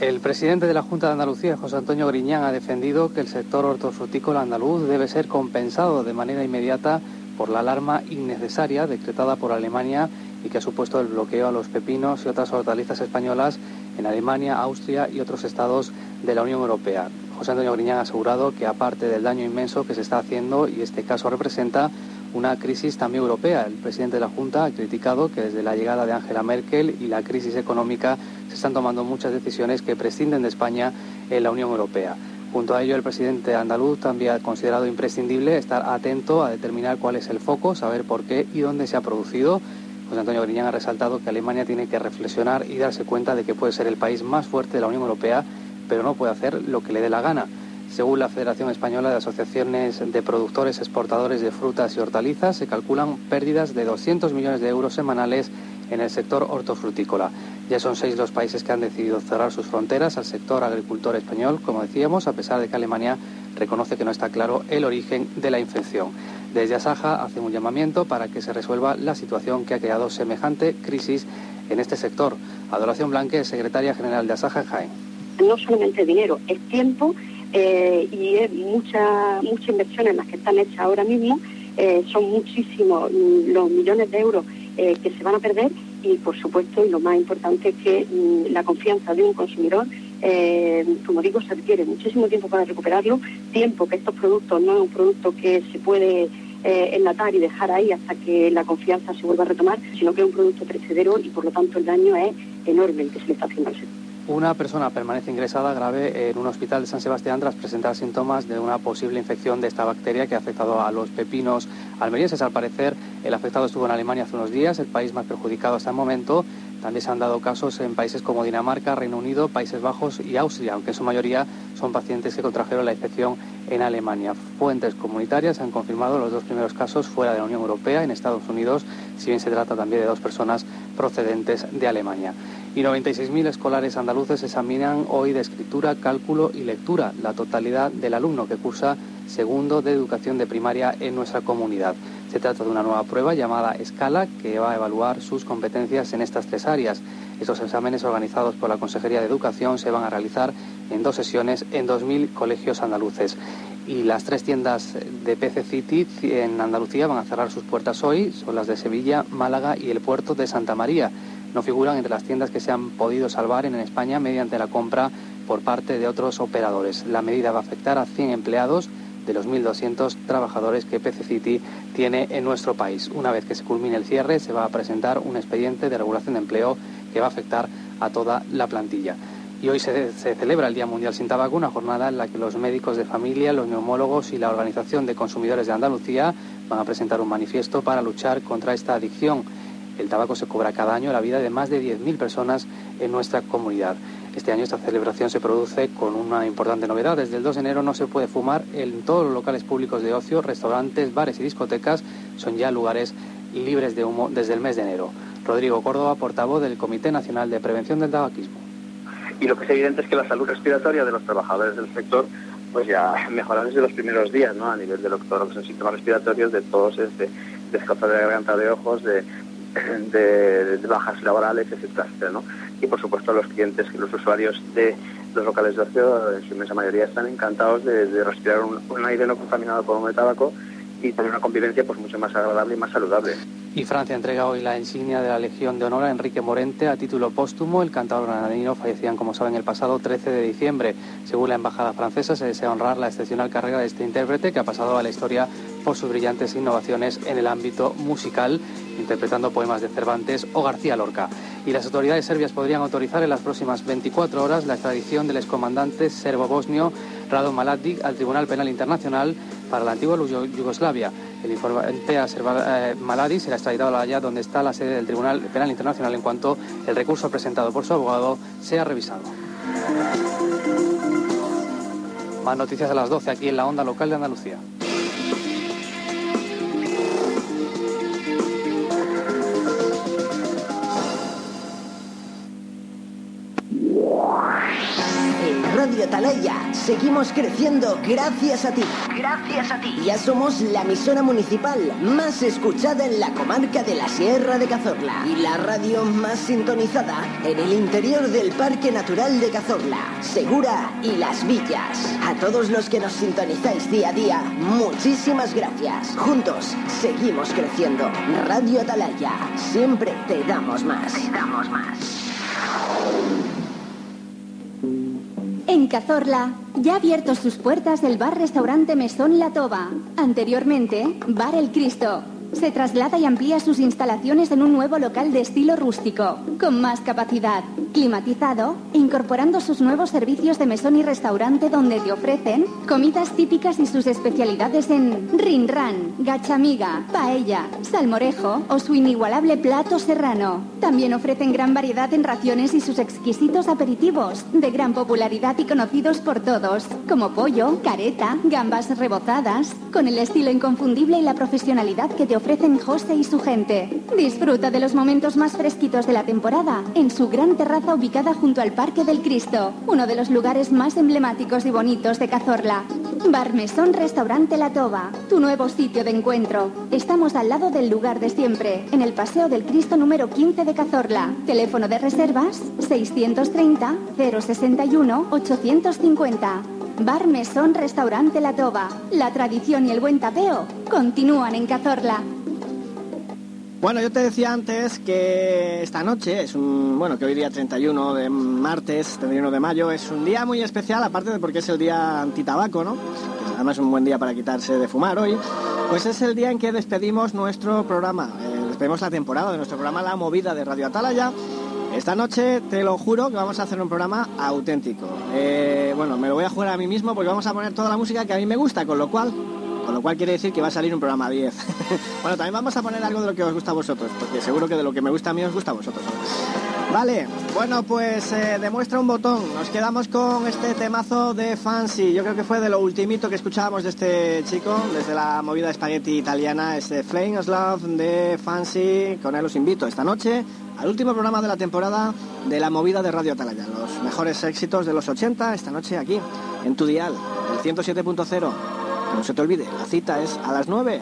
El presidente de la Junta de Andalucía, José Antonio Griñán, ha defendido que el sector hortofrutícola andaluz debe ser compensado de manera inmediata por la alarma innecesaria decretada por Alemania y que ha supuesto el bloqueo a los pepinos y otras hortalizas españolas en Alemania, Austria y otros estados de la Unión Europea. José Antonio Griñán ha asegurado que aparte del daño inmenso que se está haciendo y este caso representa una crisis también europea. El presidente de la Junta ha criticado que desde la llegada de Angela Merkel y la crisis económica se están tomando muchas decisiones que prescinden de España en la Unión Europea. Junto a ello, el presidente andaluz también ha considerado imprescindible estar atento a determinar cuál es el foco, saber por qué y dónde se ha producido. José Antonio Griñán ha resaltado que Alemania tiene que reflexionar y darse cuenta de que puede ser el país más fuerte de la Unión Europea, pero no puede hacer lo que le dé la gana. Según la Federación Española de Asociaciones de Productores Exportadores de Frutas y Hortalizas, se calculan pérdidas de 200 millones de euros semanales en el sector hortofrutícola. Ya son seis los países que han decidido cerrar sus fronteras al sector agricultor español, como decíamos, a pesar de que Alemania reconoce que no está claro el origen de la infección. Desde Asaja hacen un llamamiento para que se resuelva la situación que ha creado semejante crisis en este sector. Adoración Blanque, secretaria general de Asaja Jaén. No solamente dinero, es tiempo eh, y es mucha, mucha inversión en las que están hechas ahora mismo. Eh, son muchísimos mm, los millones de euros eh, que se van a perder y, por supuesto, y lo más importante es que mm, la confianza de un consumidor, como digo, se requiere muchísimo tiempo para recuperarlo, tiempo que estos productos no es un producto que se puede enlatar y dejar ahí hasta que la confianza se vuelva a retomar, sino que es un producto precedero y, por lo tanto, el daño es enorme el que se le está haciendo al sector. Una persona permanece ingresada grave en un hospital de San Sebastián tras presentar síntomas de una posible infección de esta bacteria que ha afectado a los pepinos almerienses. Al parecer, el afectado estuvo en Alemania hace unos días, el país más perjudicado hasta el momento, También se han dado casos en países como Dinamarca, Reino Unido, Países Bajos y Austria, aunque en su mayoría son pacientes que contrajeron la infección en Alemania. Fuentes comunitarias han confirmado los dos primeros casos fuera de la Unión Europea, en Estados Unidos, si bien se trata también de dos personas procedentes de Alemania. Y 96.000 escolares andaluces examinan hoy de escritura, cálculo y lectura, la totalidad del alumno que cursa segundo de educación de primaria en nuestra comunidad. Se trata de una nueva prueba llamada Escala que va a evaluar sus competencias en estas tres áreas. Estos exámenes organizados por la Consejería de Educación se van a realizar en dos sesiones en 2.000 colegios andaluces. Y las tres tiendas de PC City en Andalucía van a cerrar sus puertas hoy, son las de Sevilla, Málaga y el puerto de Santa María. No figuran entre las tiendas que se han podido salvar en España mediante la compra por parte de otros operadores. La medida va a afectar a 100 empleados de los 1.200 trabajadores que PC City tiene en nuestro país. Una vez que se culmine el cierre, se va a presentar un expediente de regulación de empleo que va a afectar a toda la plantilla. Y hoy se, celebra el Día Mundial sin Tabaco, una jornada en la que los médicos de familia, los neumólogos y la Organización de Consumidores de Andalucía van a presentar un manifiesto para luchar contra esta adicción. El tabaco se cobra cada año la vida de más de 10.000 personas en nuestra comunidad. Este año esta celebración se produce con una importante novedad. Desde el 2 de enero no se puede fumar en todos los locales públicos de ocio, restaurantes, bares y discotecas. Son ya lugares libres de humo desde el mes de enero. Rodrigo Córdoba, portavoz del Comité Nacional de Prevención del Tabaquismo. Y lo que es evidente es que la salud respiratoria de los trabajadores del sector pues ya mejora desde los primeros días, ¿no? A nivel de lo que son síntomas respiratorios, de tos, de descanso de garganta, de ojos, de, de, bajas laborales, etcétera, ¿no? Y por supuesto los clientes, los usuarios de los locales de ocio, en su inmensa mayoría están encantados de, respirar un, un, aire no contaminado por humo de tabaco y tener una convivencia pues mucho más agradable y más saludable. Y Francia entrega hoy la insignia de la Legión de Honor a Enrique Morente a título póstumo. El cantador granadino fallecían, como saben, el pasado 13 de diciembre. Según la embajada francesa, se desea honrar la excepcional carrera de este intérprete que ha pasado a la historia por sus brillantes innovaciones en el ámbito musical, interpretando poemas de Cervantes o García Lorca. Y las autoridades serbias podrían autorizar en las próximas 24 horas la extradición del excomandante serbo-bosnio Rado Mladic al Tribunal Penal Internacional para la antigua Yugoslavia. El informante eh, Mladic será extraditado allá donde está la sede del Tribunal Penal Internacional en cuanto el recurso presentado por su abogado sea revisado. Más noticias a las 12 aquí en la onda local de Andalucía. Atalaya. Seguimos creciendo gracias a ti. Gracias a ti. Ya somos la emisora municipal más escuchada en la comarca de la Sierra de Cazorla y la radio más sintonizada en el interior del Parque Natural de Cazorla, Segura y Las Villas. A todos los que nos sintonizáis día a día, muchísimas gracias. Juntos seguimos creciendo. Radio Atalaya. Siempre te damos más. Te damos más. En Cazorla, ya ha abierto sus puertas el bar-restaurante Mesón La Toba. Anteriormente, Bar El Cristo. Se traslada y amplía sus instalaciones en un nuevo local de estilo rústico, con más capacidad, climatizado, incorporando sus nuevos servicios de mesón y restaurante donde te ofrecen comidas típicas y sus especialidades en rinran, gachamiga, paella, salmorejo o su inigualable plato serrano. También ofrecen gran variedad en raciones y sus exquisitos aperitivos, de gran popularidad y conocidos por todos, como pollo, careta, gambas rebozadas, con el estilo inconfundible y la profesionalidad que te ofrecen José y su gente. Disfruta de los momentos más fresquitos de la temporada en su gran terraza ubicada junto al Parque del Cristo, uno de los lugares más emblemáticos y bonitos de Cazorla. Bar Mesón Restaurante La Toba, tu nuevo sitio de encuentro. Estamos al lado del lugar de siempre, en el Paseo del Cristo número 15 de Cazorla. Teléfono de reservas 630 061 850. Bar Mesón Restaurante La Toba. La tradición y el buen tapeo continúan en Cazorla. Bueno, yo te decía antes que esta noche es un, bueno, que hoy día 31 de martes, 31 de mayo, es un día muy especial, aparte de porque es el día antitabaco, ¿no? Además es un buen día para quitarse de fumar hoy. Pues es el día en que despedimos nuestro programa, eh, despedimos la temporada de nuestro programa La Movida de Radio Atalaya. Esta noche te lo juro que vamos a hacer un programa auténtico. Eh, bueno, me lo voy a jugar a mí mismo porque vamos a poner toda la música que a mí me gusta, con lo cual con lo cual quiere decir que va a salir un programa 10. bueno, también vamos a poner algo de lo que os gusta a vosotros, porque seguro que de lo que me gusta a mí os gusta a vosotros. Vale, bueno, pues eh, demuestra un botón. Nos quedamos con este temazo de Fancy. Yo creo que fue de lo ultimito que escuchábamos de este chico, desde la movida espagueti italiana, ese Flame of Love de Fancy. Con él os invito esta noche al último programa de la temporada de la movida de Radio Atalaya. Los mejores éxitos de los 80 esta noche aquí, en tu dial, el 107.0. No se te olvide, la cita es a las 9.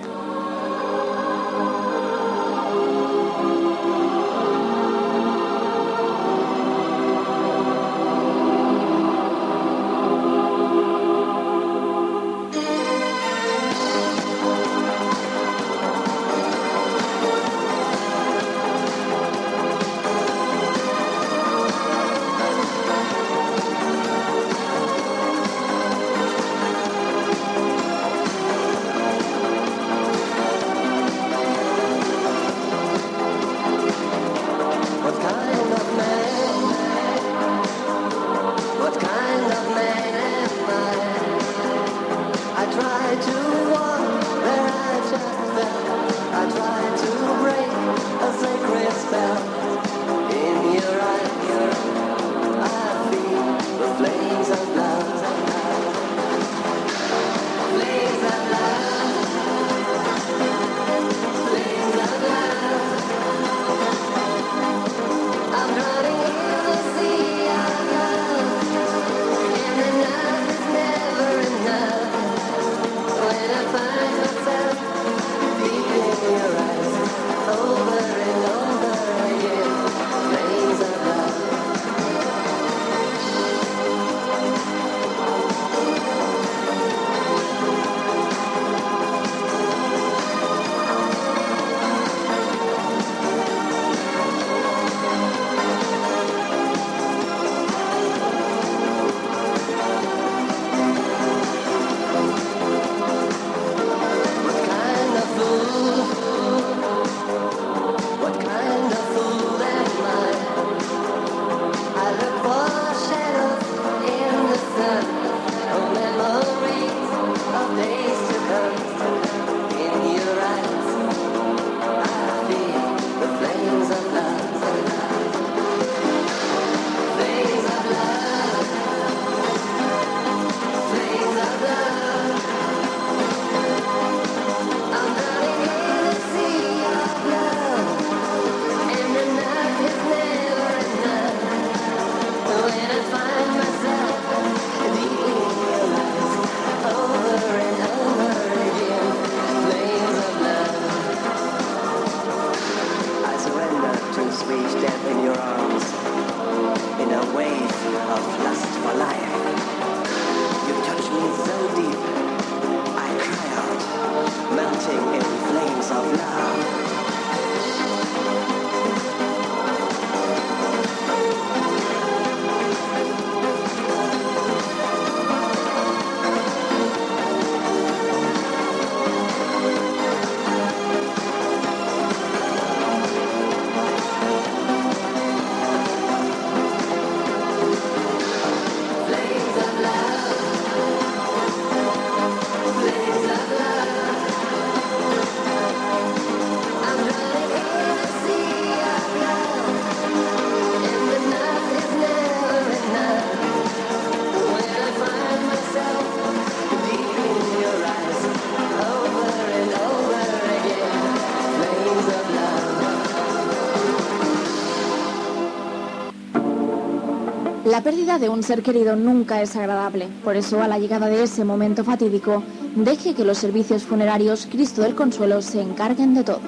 La pérdida de un ser querido nunca es agradable, por eso a la llegada de ese momento fatídico, deje que los servicios funerarios Cristo del Consuelo se encarguen de todo.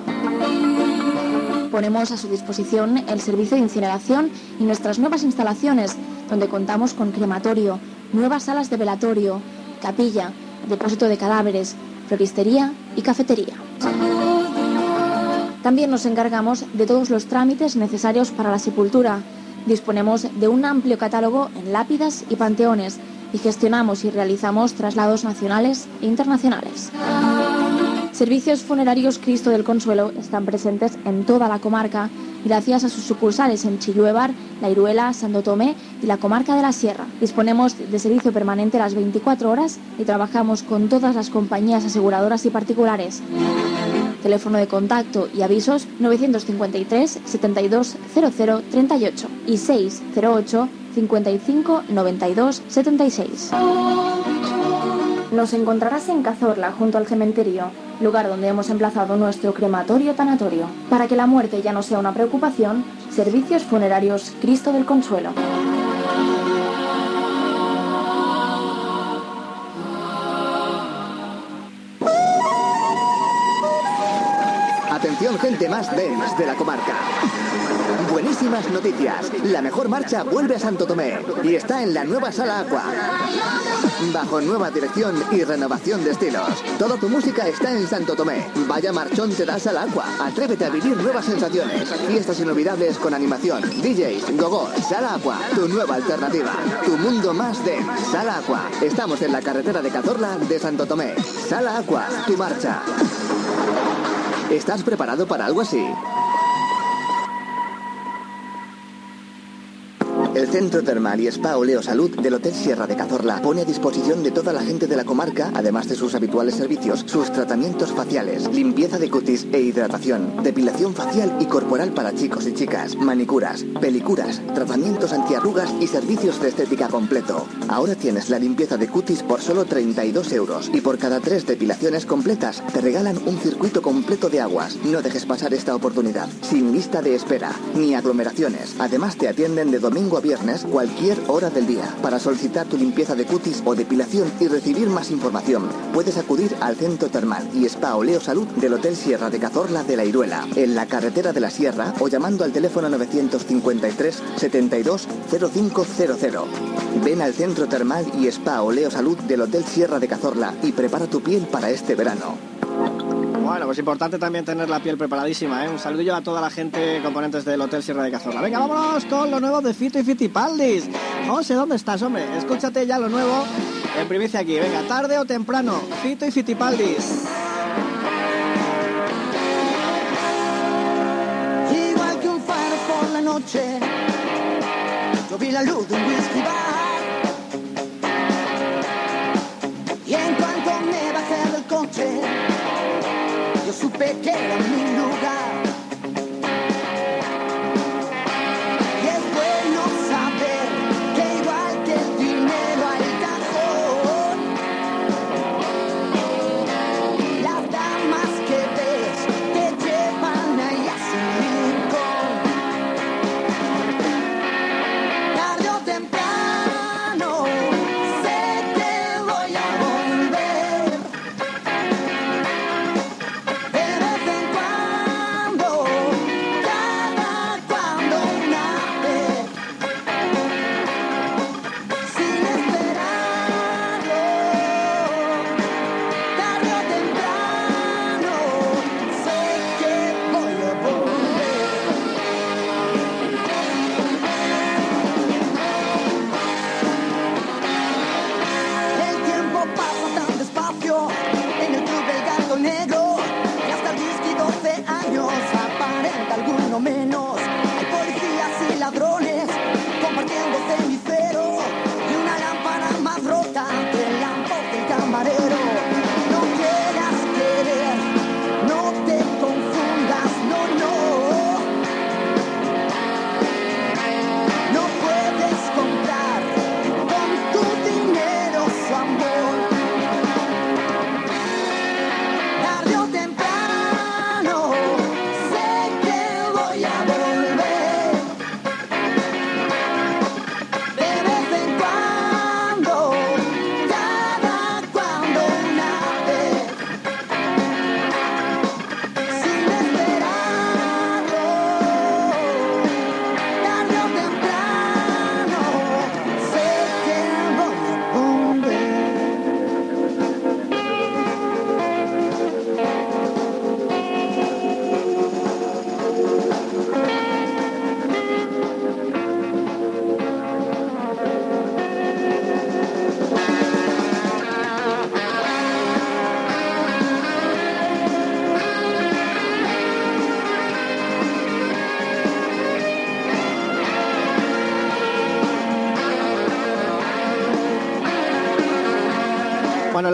Ponemos a su disposición el servicio de incineración y nuestras nuevas instalaciones, donde contamos con crematorio, nuevas salas de velatorio, capilla, depósito de cadáveres, floristería y cafetería. También nos encargamos de todos los trámites necesarios para la sepultura. Disponemos de un amplio catálogo en lápidas y panteones y gestionamos y realizamos traslados nacionales e internacionales. Servicios funerarios Cristo del Consuelo están presentes en toda la comarca gracias a sus sucursales en Chilluevar, La Iruela, Santo Tomé y la comarca de la Sierra. Disponemos de servicio permanente las 24 horas y trabajamos con todas las compañías aseguradoras y particulares. Teléfono de contacto y avisos 953 72 00 38 y 608 55 92 76. Nos encontrarás en Cazorla, junto al cementerio, lugar donde hemos emplazado nuestro crematorio tanatorio. Para que la muerte ya no sea una preocupación, Servicios Funerarios Cristo del Consuelo. Gente más dens de la comarca. Buenísimas noticias. La mejor marcha vuelve a Santo Tomé y está en la nueva sala Aqua. Bajo nueva dirección y renovación de estilos. Toda tu música está en Santo Tomé. Vaya marchón te das al agua. Atrévete a vivir nuevas sensaciones. Fiestas inolvidables con animación. DJs, gogo, Sala Aqua. Tu nueva alternativa. Tu mundo más de Sala Aqua. Estamos en la carretera de Cazorla de Santo Tomé. Sala Aqua. Tu marcha. ¿Estás preparado para algo así? El Centro Termal y Spa Oleo Salud del Hotel Sierra de Cazorla pone a disposición de toda la gente de la comarca, además de sus habituales servicios, sus tratamientos faciales, limpieza de cutis e hidratación, depilación facial y corporal para chicos y chicas, manicuras, pelicuras, tratamientos antiarrugas y servicios de estética completo. Ahora tienes la limpieza de cutis por solo 32 euros y por cada tres depilaciones completas te regalan un circuito completo de aguas. No dejes pasar esta oportunidad, sin lista de espera, ni aglomeraciones. Además te atienden de domingo a viernes cualquier hora del día. Para solicitar tu limpieza de cutis o depilación y recibir más información, puedes acudir al Centro Termal y Spa Oleo Salud del Hotel Sierra de Cazorla de la Iruela, en la carretera de la Sierra o llamando al teléfono 953 72 0500. Ven al Centro Termal y Spa Oleo Salud del Hotel Sierra de Cazorla y prepara tu piel para este verano. Bueno, pues importante también tener la piel preparadísima, ¿eh? Un saludillo a toda la gente, componentes del Hotel Sierra de Cazorla. Venga, vámonos con lo nuevo de Fito y Fitipaldis. José, ¿dónde estás, hombre? Escúchate ya lo nuevo en primicia aquí. Venga, tarde o temprano, Fito y Fitipaldis. Igual que un faro por la noche, yo vi la luz de un whisky bar. Y en cuanto me bajé del coche, supe que era mi lugar.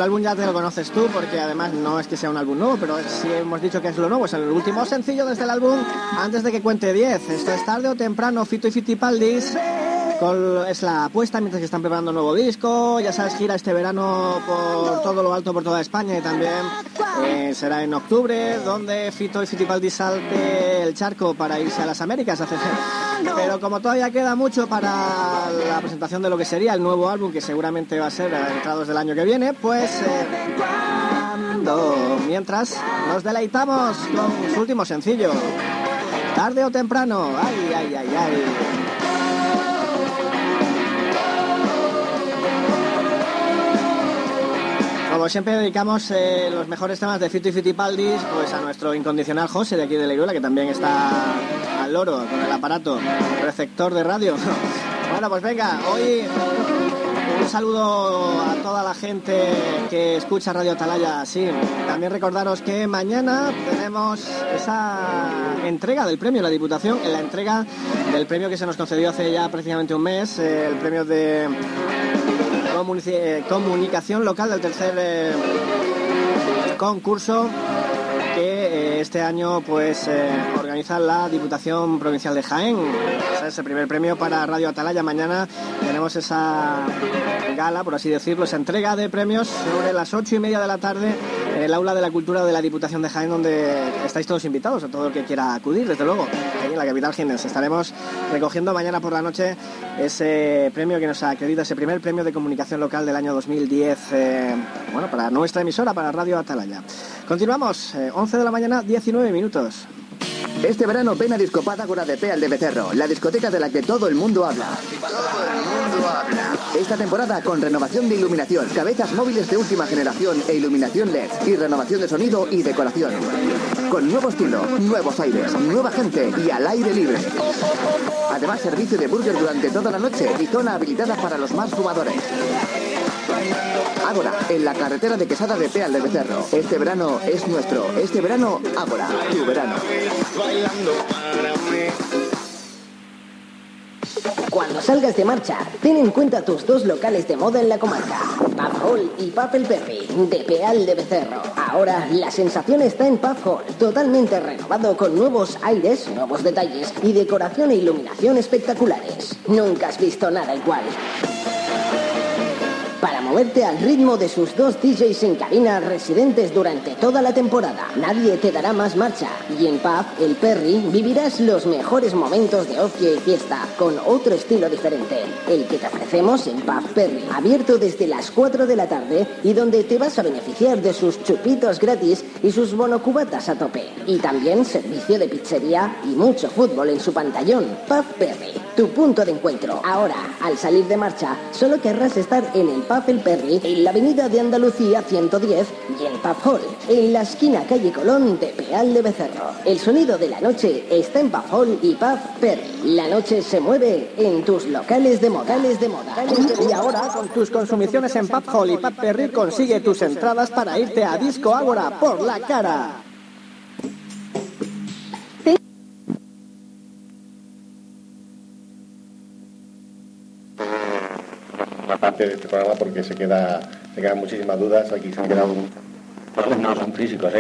Álbum ya te lo conoces tú porque además no es que sea un álbum nuevo, pero sí hemos dicho que es lo nuevo, es el último sencillo desde el álbum antes de que cuente 10. Esto es tarde o temprano, Fito y Fitipaldis. Es la apuesta mientras que están preparando un nuevo disco. Ya sabes, gira este verano por todo lo alto, por toda España y también eh, será en octubre donde Fito y Fitipaldi salte el charco para irse a las Américas. Pero como todavía queda mucho para la presentación de lo que sería el nuevo álbum, que seguramente va a ser a entrados del año que viene, pues eh, mientras nos deleitamos con su último sencillo. Tarde o temprano, ay, ay, ay, ay. Como siempre dedicamos eh, los mejores temas de Fito y Fitipaldis pues a nuestro incondicional José de aquí de Leiruela, que también está al loro con el aparato receptor de radio. Bueno, pues venga, hoy un saludo a toda la gente que escucha Radio Atalaya. Sí, también recordaros que mañana tenemos esa entrega del premio, la Diputación, la entrega del premio que se nos concedió hace ya prácticamente un mes, eh, el premio de comunicación local del tercer eh, concurso que eh, este año pues eh, organiza la Diputación Provincial de Jaén. Ese primer premio para Radio Atalaya. Mañana tenemos esa gala, por así decirlo, esa entrega de premios sobre las ocho y media de la tarde en el aula de la cultura de la Diputación de Jaén, donde estáis todos invitados, a todo el que quiera acudir, desde luego, ahí en la capital jienense. Estaremos recogiendo mañana por la noche ese premio que nos acredita, ese primer premio de comunicación local del año 2010, eh, bueno, para nuestra emisora, para Radio Atalaya. Continuamos, eh, 11 de la mañana, 19 minutos. Este verano ven a Discopada Ágora de Peal de Becerro, la discoteca de la que todo el mundo habla. Todo el mundo habla. Esta temporada con renovación de iluminación, cabezas móviles de última generación e iluminación LED y renovación de sonido y decoración. Con nuevo estilo, nuevos aires, nueva gente y al aire libre. Además, servicio de burger durante toda la noche y zona habilitada para los más fumadores. Ágora, en la carretera de Quesada de Peal de Becerro. Este verano es nuestro. Este verano, Ágora, tu verano. Cuando salgas de marcha, ten en cuenta tus dos locales de moda en la comarca, Pub Hall y Pub El Perry, de Peal de Becerro. Ahora la sensación está en Pub Hall, totalmente renovado con nuevos aires, nuevos detalles y decoración e iluminación espectaculares. Nunca has visto nada igual. Moverte al ritmo de sus dos DJs en cabina residentes durante toda la temporada. Nadie te dará más marcha. Y en Pub, el Perry, vivirás los mejores momentos de ocio y fiesta con otro estilo diferente. El que te ofrecemos en Pub Perry, abierto desde las 4 de la tarde y donde te vas a beneficiar de sus chupitos gratis y sus bonocubatas a tope. Y también servicio de pizzería y mucho fútbol en su pantallón. Pub Perry, tu punto de encuentro. Ahora, al salir de marcha, solo querrás estar en el Pub Perry, en la avenida de Andalucía 110 y en Pub Hall, en la esquina calle Colón de Peal de Becerro. El sonido de la noche está en Pub Hall y Pub Perry. La noche se mueve en tus locales de modales de moda. Y ahora, con tus consumiciones en Pub Hall y Pub Perry, consigue tus entradas para irte a Disco Ágora por la cara. Una parte de este programa porque se queda se quedan muchísimas dudas aquí se han quedado no son físicos ¿eh?